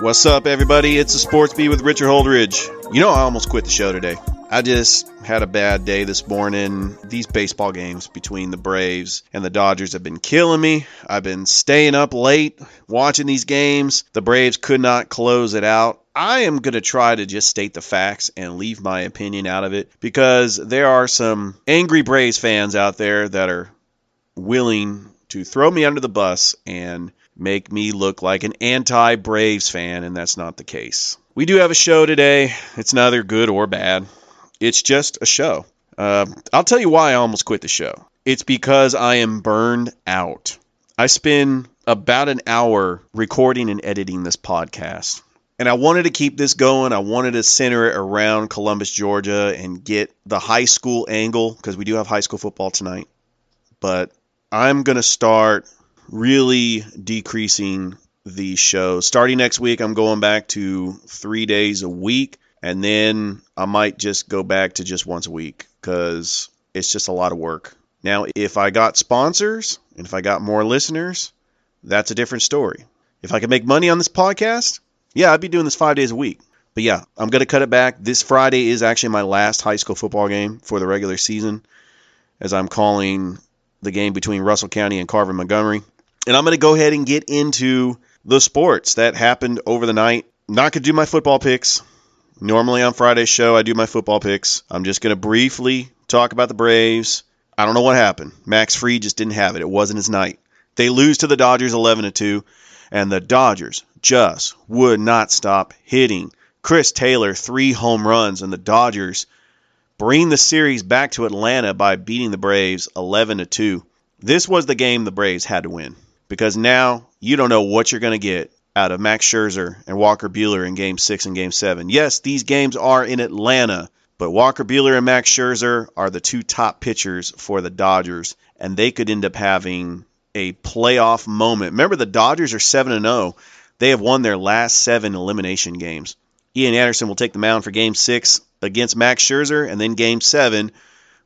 What's up, everybody? It's the Sports Beat with Richard Holdridge. You know, I almost quit the show today. I just had a bad day this morning. These baseball games between the Braves and the Dodgers have been killing me. I've been staying up late watching these games. The Braves could not close it out. I am going to try to just state the facts and leave my opinion out of it because there are some angry Braves fans out there that are willing to throw me under the bus and make me look like an anti Braves fan, and that's not the case. We do have a show today. It's neither good or bad, it's just a show. Uh, I'll tell you why I almost quit the show. It's because I am burned out. I spend about an hour recording and editing this podcast. And I wanted to keep this going. I wanted to center it around Columbus, Georgia, and get the high school angle because we do have high school football tonight. But I'm going to start really decreasing the show. Starting next week, I'm going back to three days a week, and then I might just go back to just once a week because it's just a lot of work. Now, if I got sponsors and if I got more listeners, that's a different story. If I could make money on this podcast, yeah, I'd be doing this five days a week. But yeah, I'm going to cut it back. This Friday is actually my last high school football game for the regular season, as I'm calling the game between Russell County and Carver Montgomery. And I'm going to go ahead and get into the sports that happened over the night. Not going to do my football picks. Normally on Friday's show, I do my football picks. I'm just going to briefly talk about the Braves. I don't know what happened. Max Fried just didn't have it. It wasn't his night. They lose to the Dodgers 11 to 2, and the Dodgers just would not stop hitting. Chris Taylor, three home runs, and the Dodgers bring the series back to Atlanta by beating the Braves 11 to 2. This was the game the Braves had to win because now you don't know what you're going to get out of Max Scherzer and Walker Buehler in game 6 and game 7. Yes, these games are in Atlanta, but Walker Buehler and Max Scherzer are the two top pitchers for the Dodgers and they could end up having a playoff moment. Remember the Dodgers are 7 and 0. They have won their last 7 elimination games. Ian Anderson will take the mound for game 6 against Max Scherzer and then game 7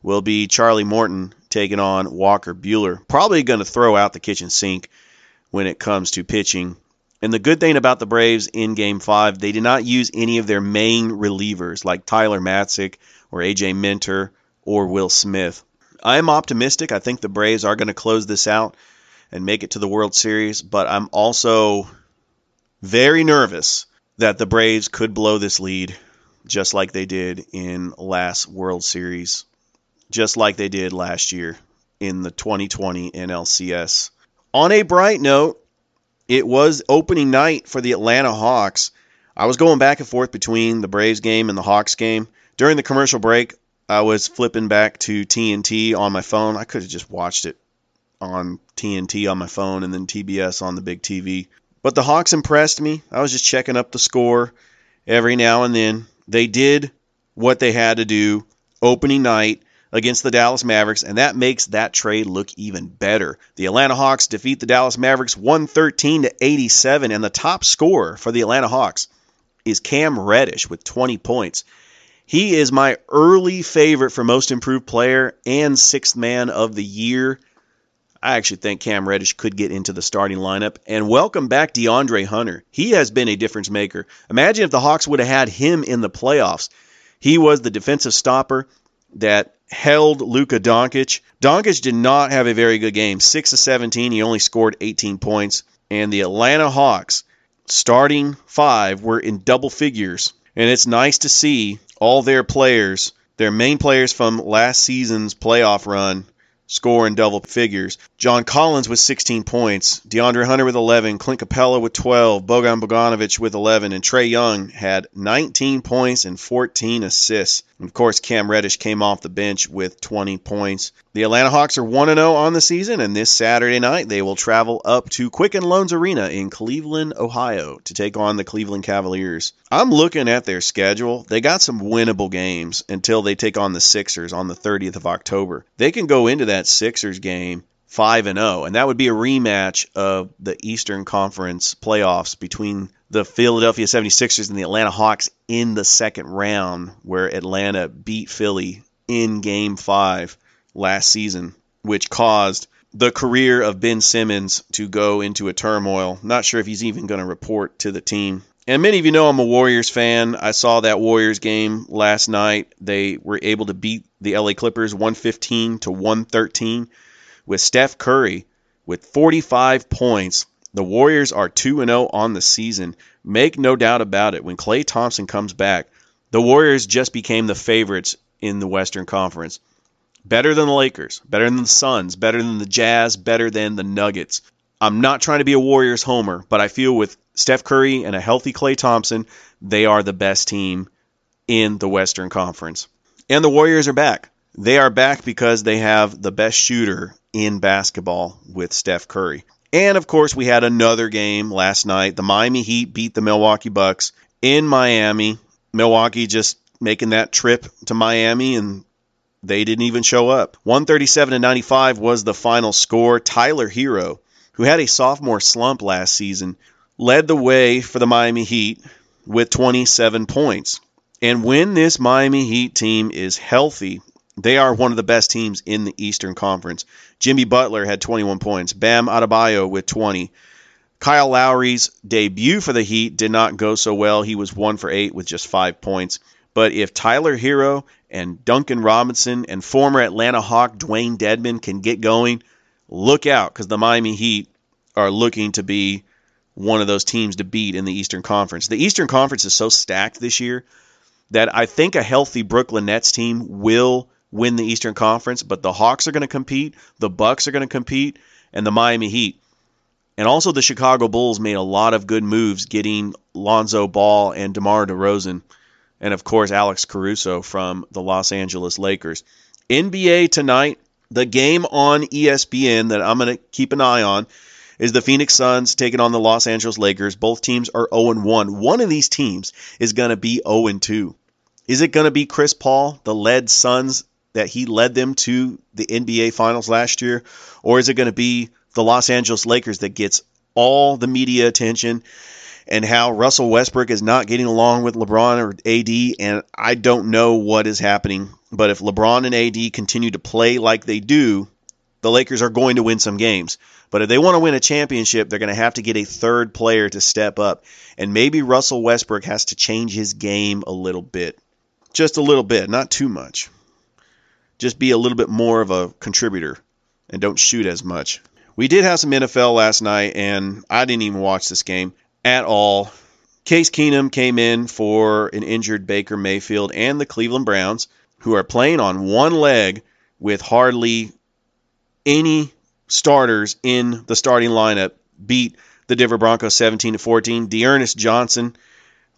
will be Charlie Morton taking on Walker Buehler. Probably going to throw out the kitchen sink when it comes to pitching. And the good thing about the Braves in Game 5, they did not use any of their main relievers like Tyler Matzek or AJ Minter or Will Smith. I am optimistic. I think the Braves are going to close this out and make it to the World Series, but I'm also very nervous that the Braves could blow this lead just like they did in last World Series just like they did last year in the 2020 NLCS. On a bright note, it was opening night for the Atlanta Hawks. I was going back and forth between the Braves game and the Hawks game. During the commercial break, I was flipping back to TNT on my phone. I could have just watched it on TNT on my phone and then TBS on the big TV. But the Hawks impressed me. I was just checking up the score every now and then. They did what they had to do opening night against the Dallas Mavericks, and that makes that trade look even better. The Atlanta Hawks defeat the Dallas Mavericks 113 to 87, and the top scorer for the Atlanta Hawks is Cam Reddish with 20 points. He is my early favorite for most improved player and sixth man of the year. I actually think Cam Reddish could get into the starting lineup. And welcome back DeAndre Hunter. He has been a difference maker. Imagine if the Hawks would have had him in the playoffs. He was the defensive stopper that held Luka Doncic. Doncic did not have a very good game. 6 to 17, he only scored 18 points. And the Atlanta Hawks starting five were in double figures. And it's nice to see all their players, their main players from last season's playoff run, score in double figures. John Collins with 16 points, DeAndre Hunter with 11, Clint Capela with 12, Bogdan Bogdanovic with 11, and Trae Young had 19 points and 14 assists. And of course, Cam Reddish came off the bench with 20 points. The Atlanta Hawks are 1 0 on the season, and this Saturday night they will travel up to Quicken Loans Arena in Cleveland, Ohio to take on the Cleveland Cavaliers. I'm looking at their schedule. They got some winnable games until they take on the Sixers on the 30th of October. They can go into that Sixers game 5 and 0 and that would be a rematch of the Eastern Conference playoffs between the Philadelphia 76ers and the Atlanta Hawks in the second round where Atlanta beat Philly in game 5 last season which caused the career of Ben Simmons to go into a turmoil. Not sure if he's even going to report to the team. And many of you know I'm a Warriors fan. I saw that Warriors game last night. They were able to beat the LA Clippers 115 to 113 with Steph Curry with 45 points. The Warriors are 2 0 on the season. Make no doubt about it. When Klay Thompson comes back, the Warriors just became the favorites in the Western Conference. Better than the Lakers, better than the Suns, better than the Jazz, better than the Nuggets. I'm not trying to be a Warriors homer, but I feel with Steph Curry and a healthy Klay Thompson, they are the best team in the Western Conference. And the Warriors are back. They are back because they have the best shooter in basketball with Steph Curry. And of course, we had another game last night. The Miami Heat beat the Milwaukee Bucks in Miami. Milwaukee just making that trip to Miami and they didn't even show up. 137 to 95 was the final score. Tyler Herro, who had a sophomore slump last season, led the way for the Miami Heat with 27 points. And when this Miami Heat team is healthy, they are one of the best teams in the Eastern Conference. Jimmy Butler had 21 points. Bam Adebayo with 20. Kyle Lowry's debut for the Heat did not go so well. He was 1 for 8 with just 5 points. But if Tyler Herro and Duncan Robinson and former Atlanta Hawk Dewayne Dedmon can get going, look out because the Miami Heat are looking to be one of those teams to beat in the Eastern Conference. The Eastern Conference is so stacked this year that I think a healthy Brooklyn Nets team will win the Eastern Conference, but the Hawks are going to compete, the Bucks are going to compete, and the Miami Heat. And also the Chicago Bulls made a lot of good moves getting Lonzo Ball and DeMar DeRozan and of course Alex Caruso from the Los Angeles Lakers. NBA tonight, the game on ESPN that I'm going to keep an eye on is the Phoenix Suns taking on the Los Angeles Lakers. Both teams are 0 1. One of these teams is going to be 0 2. Is it going to be Chris Paul, the led Suns that he led them to the NBA Finals last year? Or is it going to be the Los Angeles Lakers that gets all the media attention and how Russell Westbrook is not getting along with LeBron or AD? And I don't know what is happening. But if LeBron and AD continue to play like they do, the Lakers are going to win some games. But if they want to win a championship, they're going to have to get a third player to step up. And maybe Russell Westbrook has to change his game a little bit. Just a little bit, not too much. Just be a little bit more of a contributor and don't shoot as much. We did have some NFL last night, and I didn't even watch this game at all. Case Keenum came in for an injured Baker Mayfield and the Cleveland Browns, who are playing on one leg with hardly any starters in the starting lineup, beat the Denver Broncos 17 to 14. D'Ernest Johnson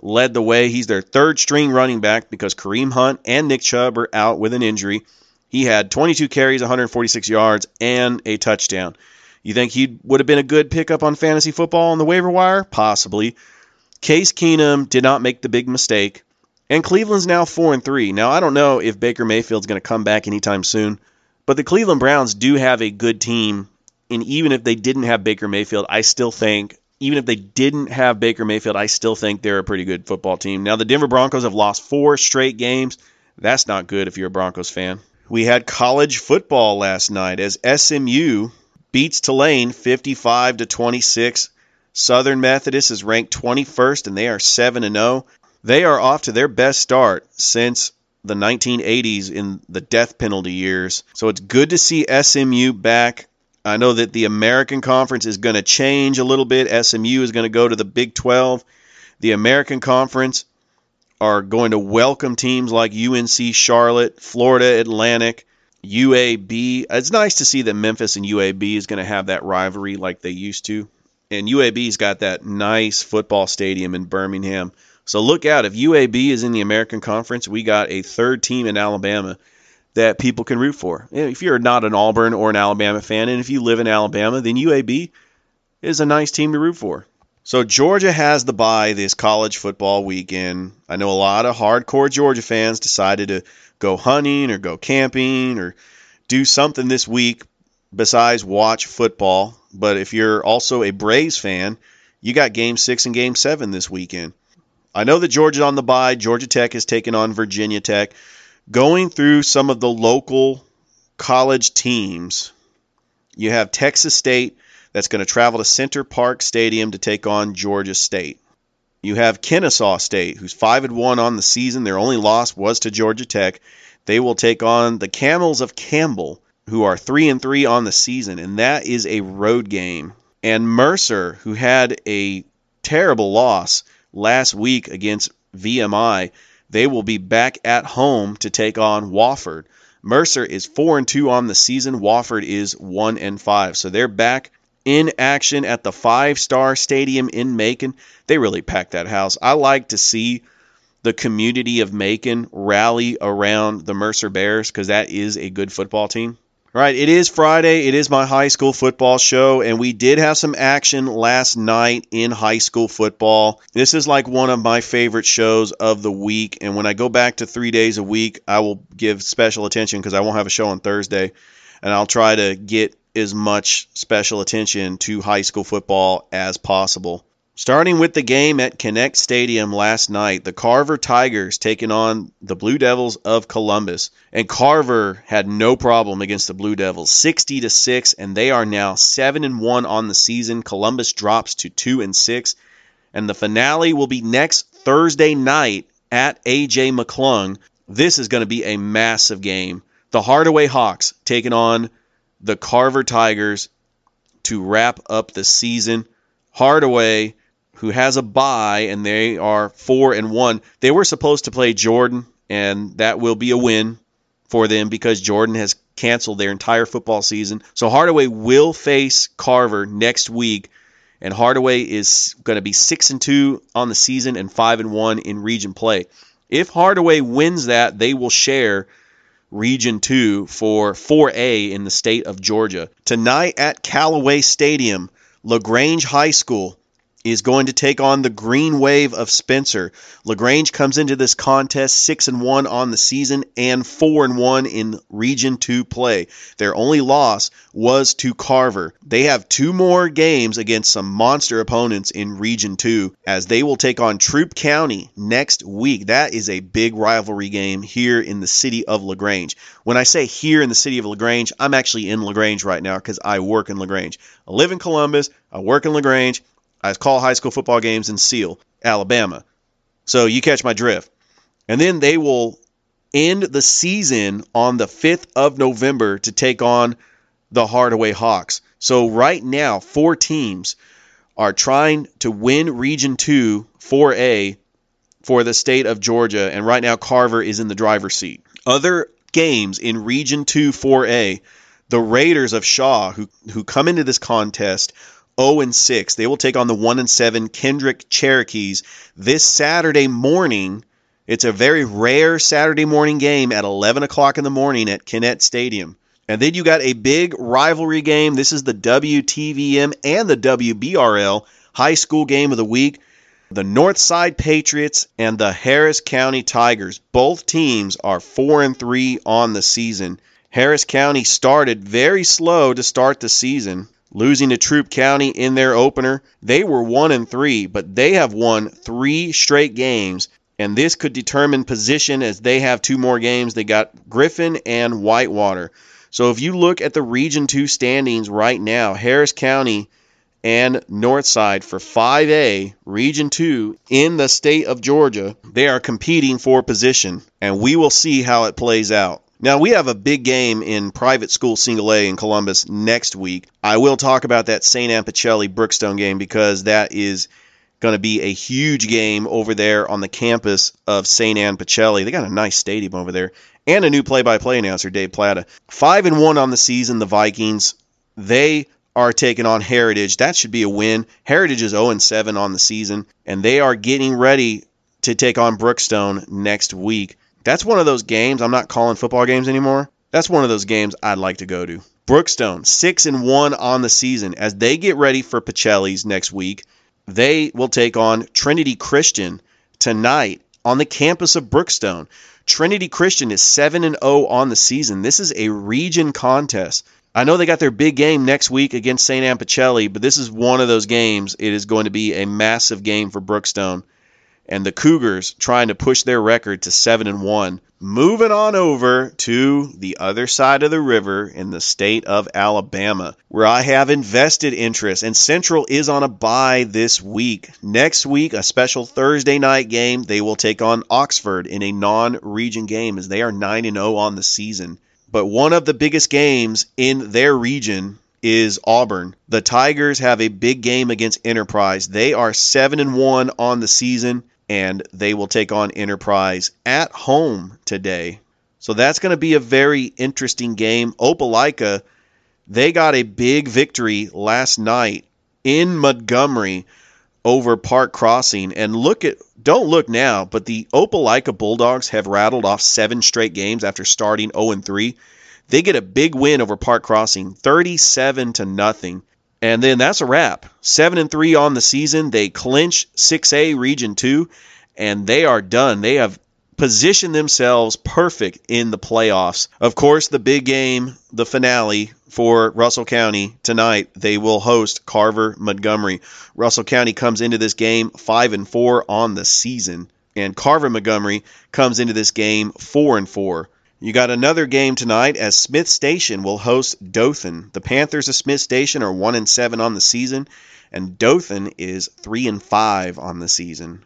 led the way. He's their third string running back because Kareem Hunt and Nick Chubb are out with an injury. He had 22 carries, 146 yards, and a touchdown. You think he would have been a good pickup on fantasy football on the waiver wire? Possibly. Case Keenum did not make the big mistake, and Cleveland's now 4 and 3. Now, I don't know if Baker Mayfield's going to come back anytime soon, but the Cleveland Browns do have a good team, and even if they didn't have Baker Mayfield, I still think even if they didn't have Baker Mayfield, I still think they're a pretty good football team. Now, the Denver Broncos have lost four straight games. That's not good if you're a Broncos fan. We had college football last night as SMU beats Tulane 55 to 26. Southern Methodist is ranked 21st and they are 7 and 0. They are off to their best start since the 1980s in the death penalty years. So it's good to see SMU back I know that the American Conference is going to change a little bit. SMU is going to go to the Big 12. The American Conference are going to welcome teams like UNC Charlotte, Florida Atlantic, UAB. It's nice to see that Memphis and UAB is going to have that rivalry like they used to. And UAB's got that nice football stadium in Birmingham. So look out. If UAB is in the American Conference, we got a third team in Alabama that people can root for. If you're not an Auburn or an Alabama fan, and if you live in Alabama, then UAB is a nice team to root for. So Georgia has the bye this college football weekend. I know a lot of hardcore Georgia fans decided to go hunting or go camping or do something this week besides watch football. But if you're also a Braves fan, you got game six and game seven this weekend. I know that Georgia's on the bye. Georgia Tech is taking on Virginia Tech. Going through some of the local college teams, you have Texas State that's going to travel to Center Parc Stadium to take on Georgia State. You have Kennesaw State, who's 5 and 1 on the season. Their only loss was to Georgia Tech. They will take on the Camels of Campbell, who are 3 and 3 on the season, and that is a road game. And Mercer, who had a terrible loss last week against VMI, they will be back at home to take on Wofford. Mercer is 4 and 2 on the season. Wofford is 1 and 5. So they're back in action at the Five Star Stadium in Macon. They really packed that house. I like to see the community of Macon rally around the Mercer Bears because that is a good football team. All right, it is Friday. It is my high school football show, and we did have some action last night in high school football. This is like one of my favorite shows of the week, and when I go back to three days a week, I will give special attention because I won't have a show on Thursday, and I'll try to get as much special attention to high school football as possible. Starting with the game at Kinnett Stadium last night, the Carver Tigers taking on the Blue Devils of Columbus. And Carver had no problem against the Blue Devils, 60 to 6, and they are now 7 and 1 on the season. Columbus drops to 2 and 6, and the finale will be next Thursday night at AJ McClung. This is going to be a massive game. The Hardaway Hawks taking on the Carver Tigers to wrap up the season. Hardaway, who has a bye and they are 4 and 1, they were supposed to play Jordan and that will be a win for them because Jordan has canceled their entire football season. So Hardaway will face Carver next week and Hardaway is going to be 6 and 2 on the season and 5 and 1 in region play. If Hardaway wins that, they will share Region 2 for 4A in the state of Georgia. Tonight at Callaway Stadium, LaGrange High School is going to take on the Green Wave of Spencer. LaGrange comes into this contest 6 and 1 on the season and 4 and 1 in Region 2 play. Their only loss was to Carver. They have two more games against some monster opponents in Region 2 as they will take on Troup County next week. That is a big rivalry game here in the city of LaGrange. When I say here in the city of LaGrange, I'm actually in LaGrange right now because I work in LaGrange. I live in Columbus, I work in LaGrange. I call high school football games in Seale, Alabama. So you catch my drift. And then they will end the season on the 5th of November to take on the Hardaway Hawks. So right now, four teams are trying to win Region 2 4A for the state of Georgia, and right now Carver is in the driver's seat. Other games in Region 2 4A, the Raiders of Shaw, who, who come into this contest 0 and 6. They will take on the 1 and 7 Kendrick Cherokees this Saturday morning. It's a very rare Saturday morning game at 11 o'clock in the morning at Kinnett Stadium. And then you got a big rivalry game. This is the WTVM and the WBRL high school game of the week. The Northside Patriots and the Harris County Tigers. Both teams are 4 and 3 on the season. Harris County started very slow to start the season losing to Troup County in their opener. They were 1 and 3, but they have won 3 straight games and this could determine position as they have two more games. They got Griffin and Whitewater. So if you look at the Region 2 standings right now, Harris County and Northside for 5A, Region 2 in the state of Georgia, they are competing for position, and we will see how it plays out. Now, we have a big game in private school single A in Columbus next week. I will talk about that St. Anne Pacelli Brookstone game because that is going to be a huge game over there on the campus of St. Pacelli. They got a nice stadium over there. and a new play-by-play announcer, Dave Plata. Five and one on the season. The Vikings they are taking on Heritage. That should be a win. Heritage is 0 and 7 on the season, and they are getting ready to take on Brookstone next week. That's one of those games. I'm not calling football games anymore. That's one of those games I'd like to go to. Brookstone, six and one on the season. As they get ready for Pacelli's next week, they will take on Trinity Christian tonight on the campus of Brookstone. Trinity Christian is 7 and 0 on the season. This is a region contest. I know they got their big game next week against St. Anne Pacelli, but this is one of those games. It is going to be a massive game for Brookstone and the Cougars trying to push their record to 7 and 1. Moving on over to the other side of the river in the state of Alabama, where I have invested interest, and Central is on a bye this week. Next week, a special Thursday night game. They will take on Oxford in a non region game as they are 9 and 0 on the season. But one of the biggest games in their region is Auburn. The Tigers have a big game against Enterprise. They are 7 and 1 on the season and they will take on Enterprise at home today. So that's going to be a very interesting game. Opelika, they got a big victory last night in Montgomery over Park Crossing. And look at, don't look now, but the Opelika Bulldogs have rattled off seven straight games after starting 0 3. They get a big win over Park Crossing, 37 to nothing. And then that's a wrap. Seven and three on the season. They clinch 6A Region 2, and they are done. They have positioned themselves perfect in the playoffs. Of course, the big game, the finale for Russell County tonight, they will host Carver Montgomery. Russell County comes into this game 5 and 4 on the season, and Carver Montgomery comes into this game 4 and 4. You got another game tonight as Smith Station will host Dothan. The Panthers of Smith Station are 1 and 7 on the season and Dothan is 3 and 5 on the season.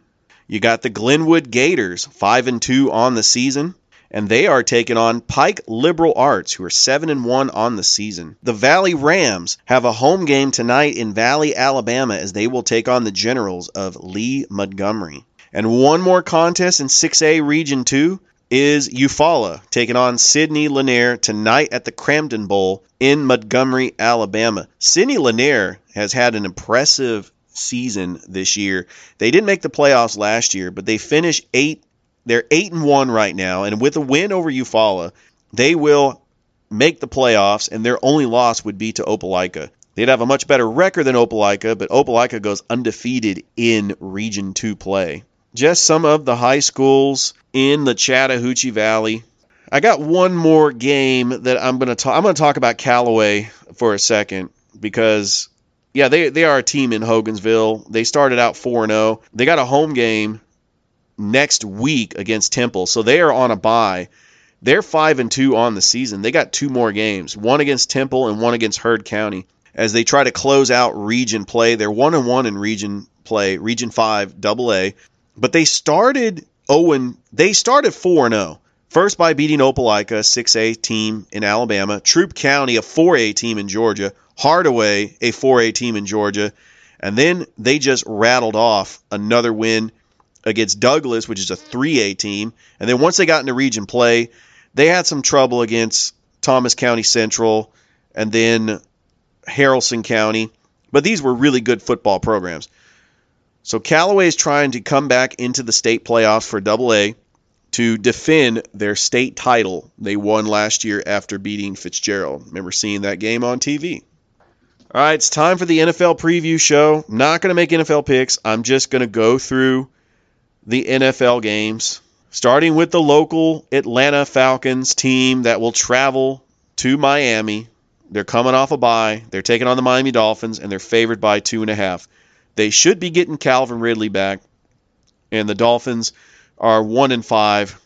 You got the Glenwood Gators 5 and 2 on the season and they are taking on Pike Liberal Arts, who are 7 and 1 on the season. The Valley Rams have a home game tonight in Valley, Alabama, as they will take on the Generals of Lee Montgomery. And one more contest in 6A Region 2 is Eufaula taking on Sidney Lanier tonight at the Cramton Bowl in Montgomery, Alabama. Sidney Lanier has had an impressive season this year. They didn't make the playoffs last year, but they finished eight. They're eight and one right now, and with a win over Eufaula, they will make the playoffs, and their only loss would be to Opelika. They'd have a much better record than Opelika, but Opelika goes undefeated in Region 2 play. Just some of the high schools in the Chattahoochee Valley. I got one more game that I'm going to talk. I'm going to talk about Callaway for a second because, yeah, they they are a team in Hogansville. They started out four and zero. They got a home game next week against Temple, so they are on a bye. They're five and two on the season. They got two more games, one against Temple and one against Heard County, as they try to close out region play. They're one and one in region play, Region Five, Double A, but they started 0 they started 4 0. First by beating Opelika, 6A team in Alabama, Troup County, a 4A team in Georgia, Hardaway, a 4A team in Georgia, and then they just rattled off another win against Douglas, which is a 3A team. And then once they got into region play, they had some trouble against Thomas County Central and then Haralson County. But these were really good football programs. So Callaway is trying to come back into the state playoffs for Double A to defend their state title they won last year after beating Fitzgerald. Remember seeing that game on TV. All right, it's time for the NFL preview show. Not going to make NFL picks. I'm just going to go through the NFL games, starting with the local Atlanta Falcons team that will travel to Miami. They're coming off a bye. They're taking on the Miami Dolphins, and they're favored by two and a half. They should be getting Calvin Ridley back, and the Dolphins are one and five.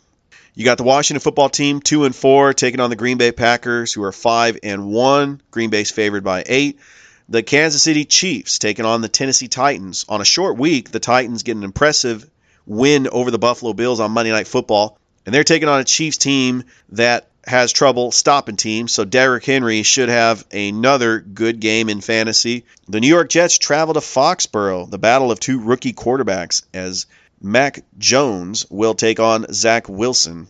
You got the Washington football team two and four taking on the Green Bay Packers, who are five and one. Green Bay's favored by eight. The Kansas City Chiefs taking on the Tennessee Titans. On a short week, the Titans get an impressive win over the Buffalo Bills on Monday Night Football, and they're taking on a Chiefs team that has trouble stopping teams, so Derrick Henry should have another good game in fantasy. The New York Jets travel to Foxborough, the battle of two rookie quarterbacks, as Mac Jones will take on Zach Wilson.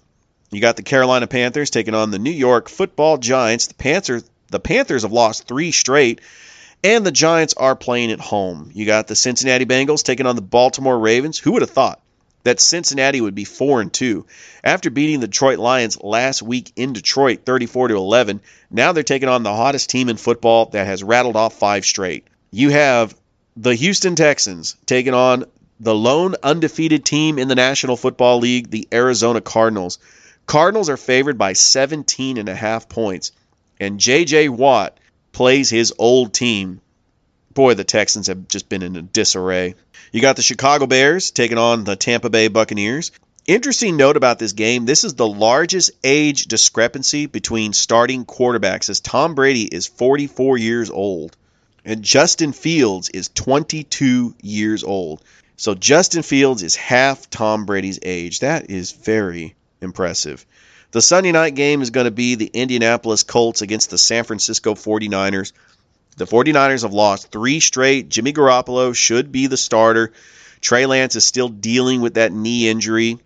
You got the Carolina Panthers taking on the New York Football Giants. The Panthers the Panthers have lost 3 straight and the Giants are playing at home. You got the Cincinnati Bengals taking on the Baltimore Ravens. Who would have thought that Cincinnati would be 4 and 2 after beating the Detroit Lions last week in Detroit 34 to 11? Now they're taking on the hottest team in football that has rattled off 5 straight. You have the Houston Texans taking on the lone undefeated team in the National Football League, the Arizona Cardinals. Cardinals are favored by 17 and a half points. And JJ Watt plays his old team. Boy, the Texans have just been in a disarray. You got the Chicago Bears taking on the Tampa Bay Buccaneers. Interesting note about this game this is the largest age discrepancy between starting quarterbacks, as Tom Brady is 44 years old and Justin Fields is 22 years old. So Justin Fields is half Tom Brady's age. That is very impressive. The Sunday night game is going to be the Indianapolis Colts against the San Francisco 49ers. The 49ers have lost three straight. Jimmy Garoppolo should be the starter. Trey Lance is still dealing with that knee injury.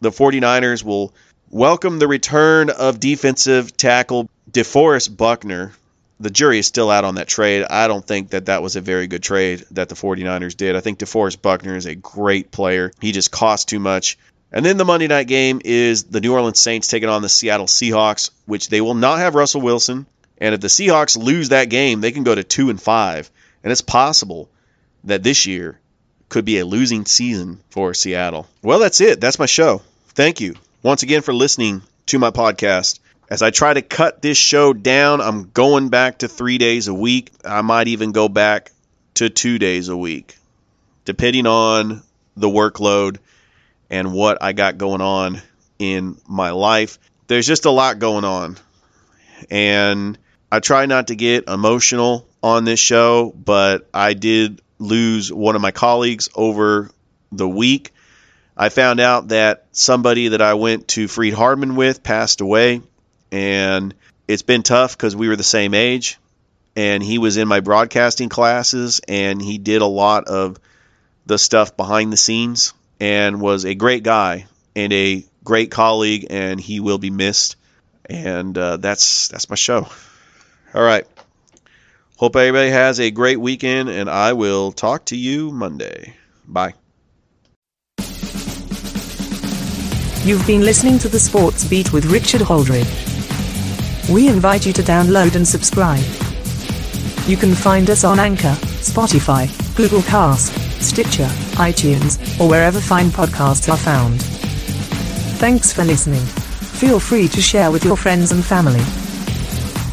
The 49ers will welcome the return of defensive tackle DeForest Buckner. The jury is still out on that trade. I don't think that that was a very good trade that the 49ers did. I think DeForest Buckner is a great player. He just costs too much. And then the Monday night game is the New Orleans Saints taking on the Seattle Seahawks, which they will not have Russell Wilson. And if the Seahawks lose that game, they can go to 2 and 5. And it's possible that this year could be a losing season for Seattle. Well, that's it. That's my show. Thank you once again for listening to my podcast. As I try to cut this show down, I'm going back to 3 days a week. I might even go back to 2 days a week, depending on the workload and what I got going on in my life. There's just a lot going on. And I try not to get emotional on this show, but I did lose one of my colleagues over the week. I found out that somebody that I went to Freed-Hardeman with passed away, and it's been tough because we were the same age, and he was in my broadcasting classes, and he did a lot of the stuff behind the scenes and was a great guy and a great colleague, and he will be missed. And uh, that's that's my show. All right. Hope everybody has a great weekend, and I will talk to you Monday. Bye. You've been listening to the Sports Beat with Richard Holdridge. We invite you to download and subscribe. You can find us on Anchor, Spotify, Google Cast, Stitcher, iTunes, or wherever fine podcasts are found. Thanks for listening. Feel free to share with your friends and family.